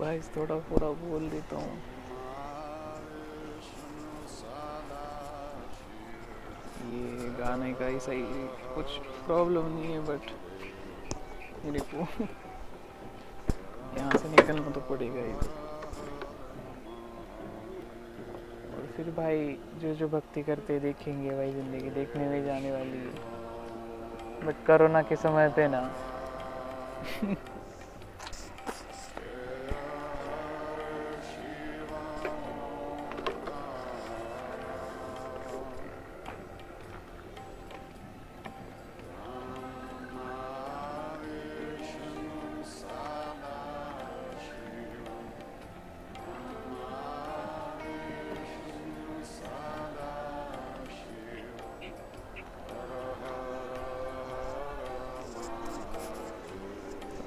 भाई, थोड़ा थोड़ा बोल देता हूँ। ये गाने का ही सही, कुछ प्रॉब्लम नहीं है बट मेरे को यहाँ से निकलना तो पड़ेगा ही। और फिर भाई, जो जो भक्ति करते देखेंगे भाई ज़िंदगी, देखने में जाने वाली। है बट कोरोना के समय पे ना।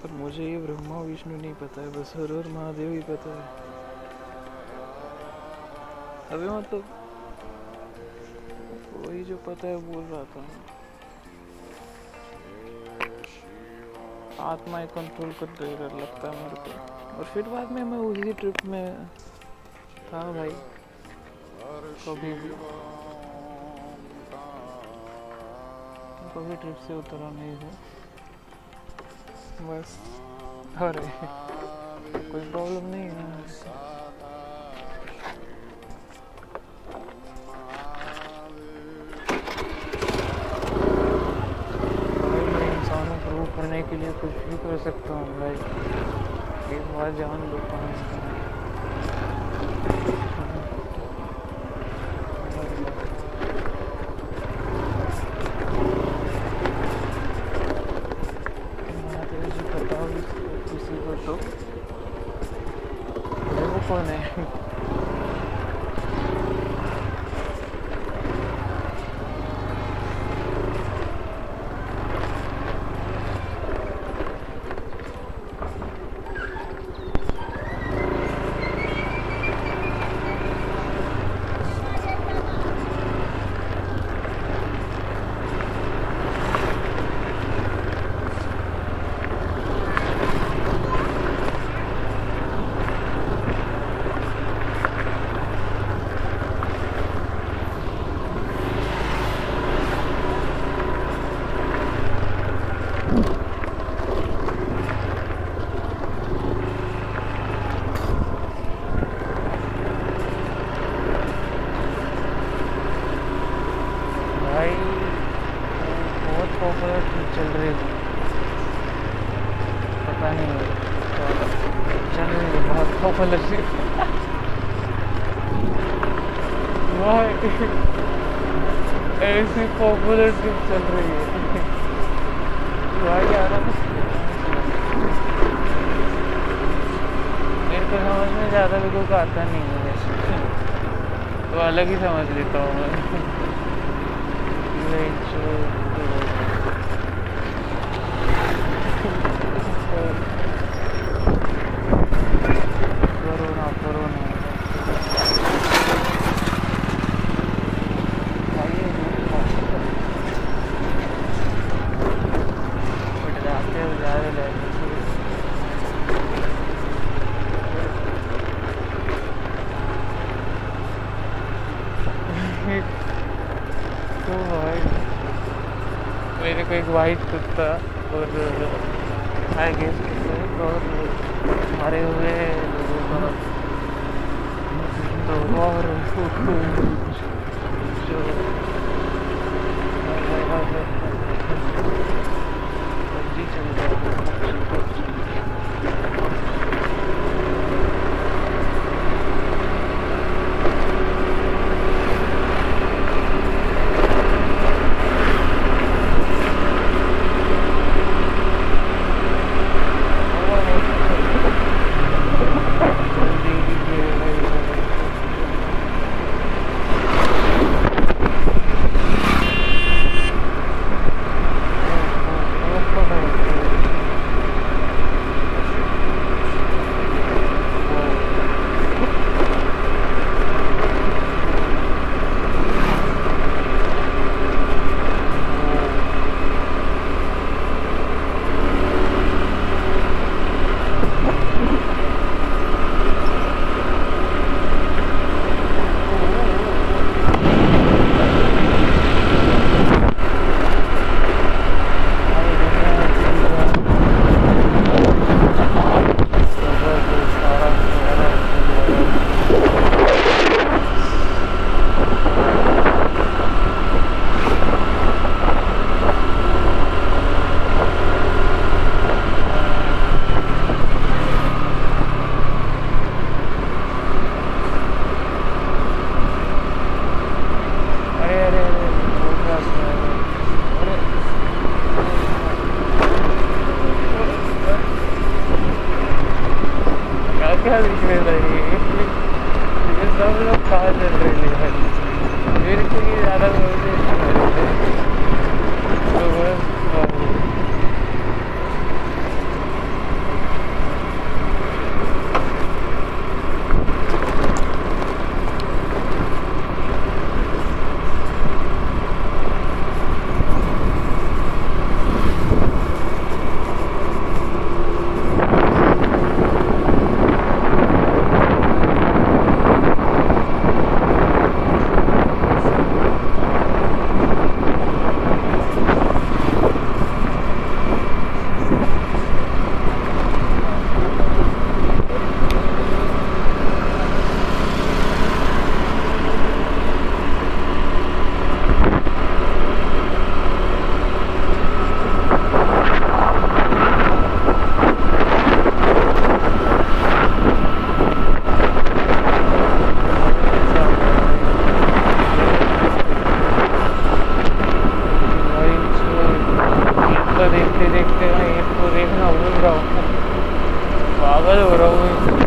पर मुझे ये ब्रह्मा, विष्णु नहीं पता है, बस हर हर महादेव ही पता है। अभी मतलब वही जो पता है बोल रहा था। आत्मा ही कंट्रोल कर देगा लगता है मेरे को। और फिर बाद में मैं उसी ट्रिप में था भाई। कभी भी। कभी ट्रिप से उतरा नहीं हूँ बस अरे कोई प्रॉब्लम नहीं है करने के लिए कुछ भी कर सकता हूँ भाई एक बार जान लो कहाँ महादेव जी बताओ इसको किसी को तो अरे वो कौन है भाई बहुत पॉपुलर चल रही है पता नहीं चल रही है बहुत पॉपुलर सी भाई ऐसी पॉपुलर ट्रिप चल रही है। भाई यार मेरे को समझ में ज़्यादा भी कुछ आता नहीं है। तो अलग ही समझ लेता हूँ मैं नहीं, जो- कोरोना कोरोना बट जाते हो जा रहे लाइफ तो भाई मेरे को एक वाइट कुत्ता और आई गेस और मरे हुए तो और जो duro, güey.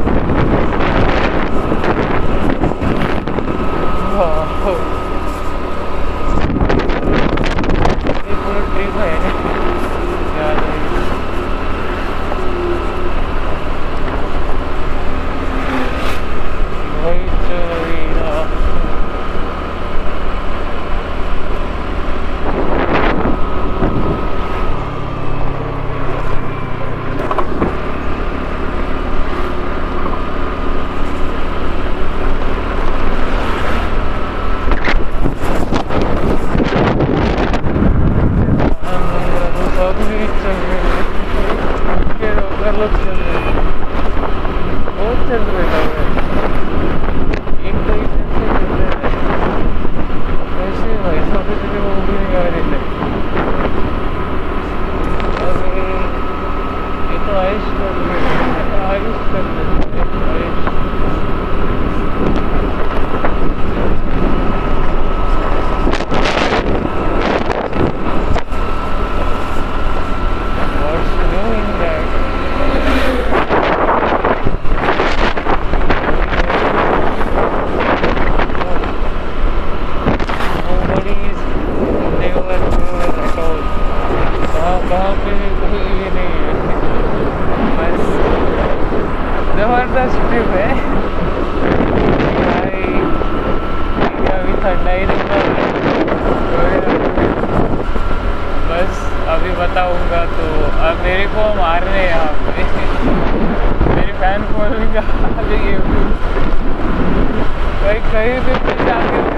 बताऊँगा तो। अब मेरे को मार रहे हैं यहाँ पे मेरे फ़ैन फॉलोइंग का यूट्यूब कहीं कहीं पे जाके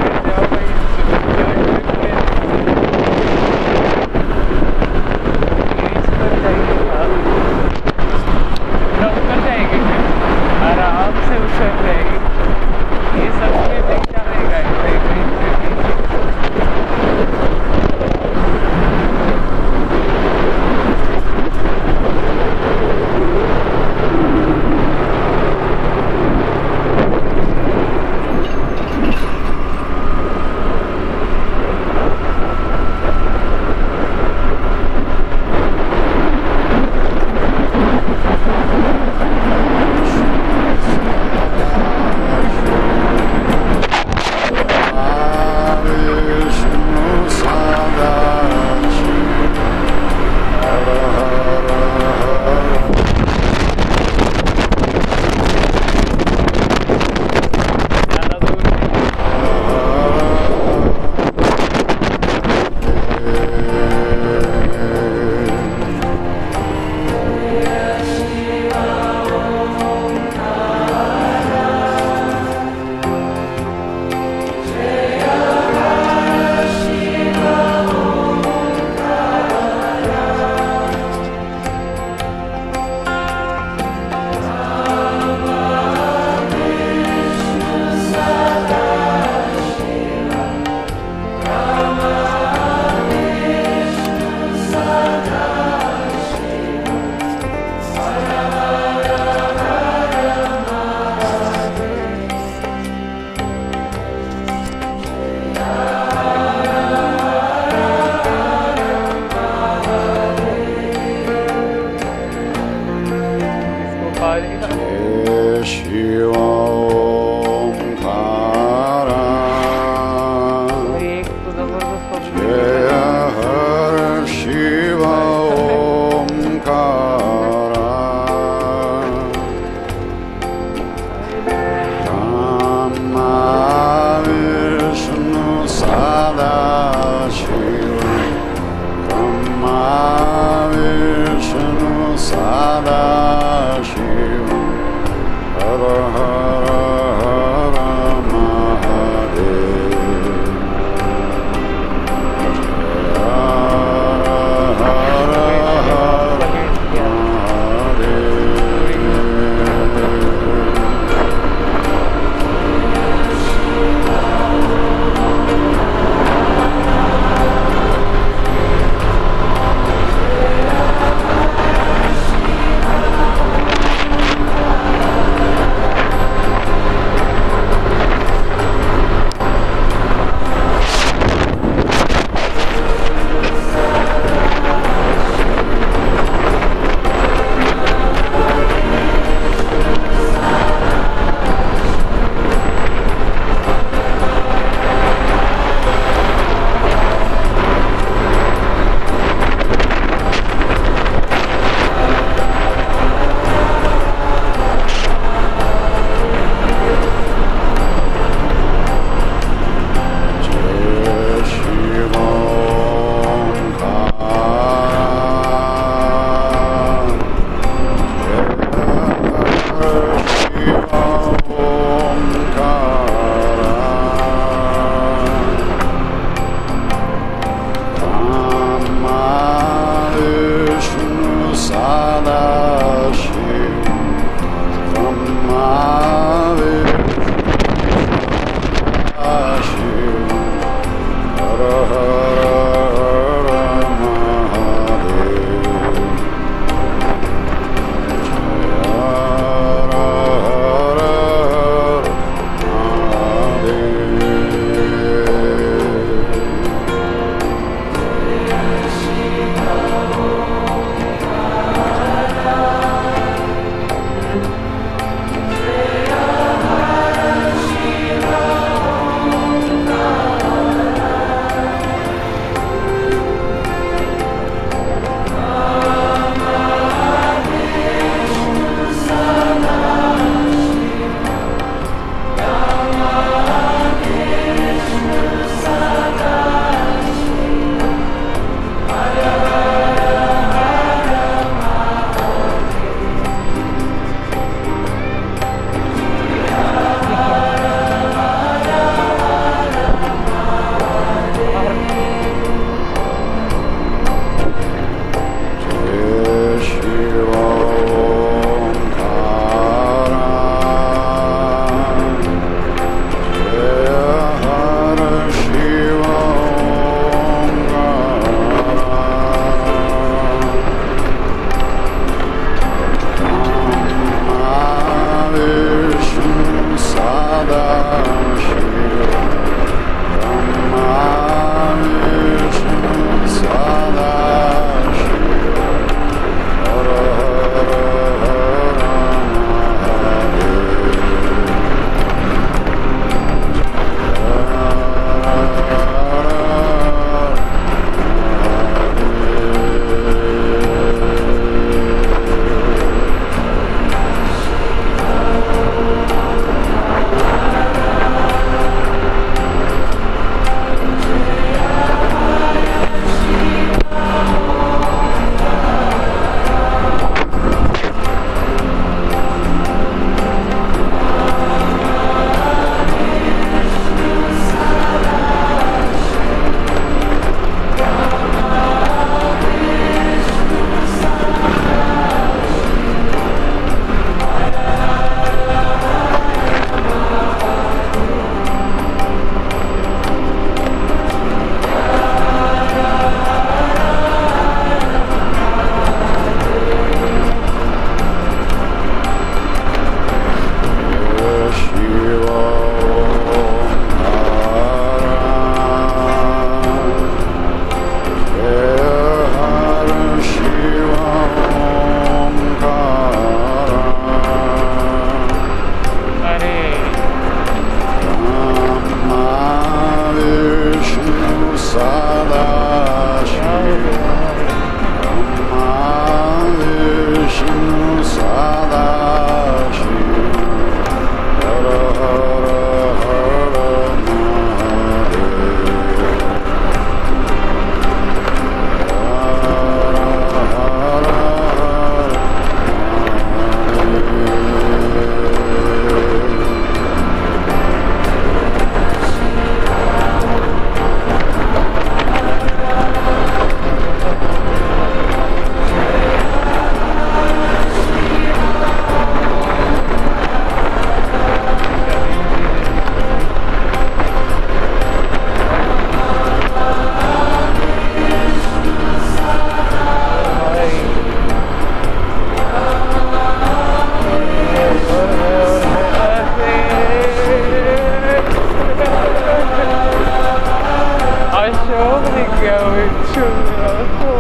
Oh my God.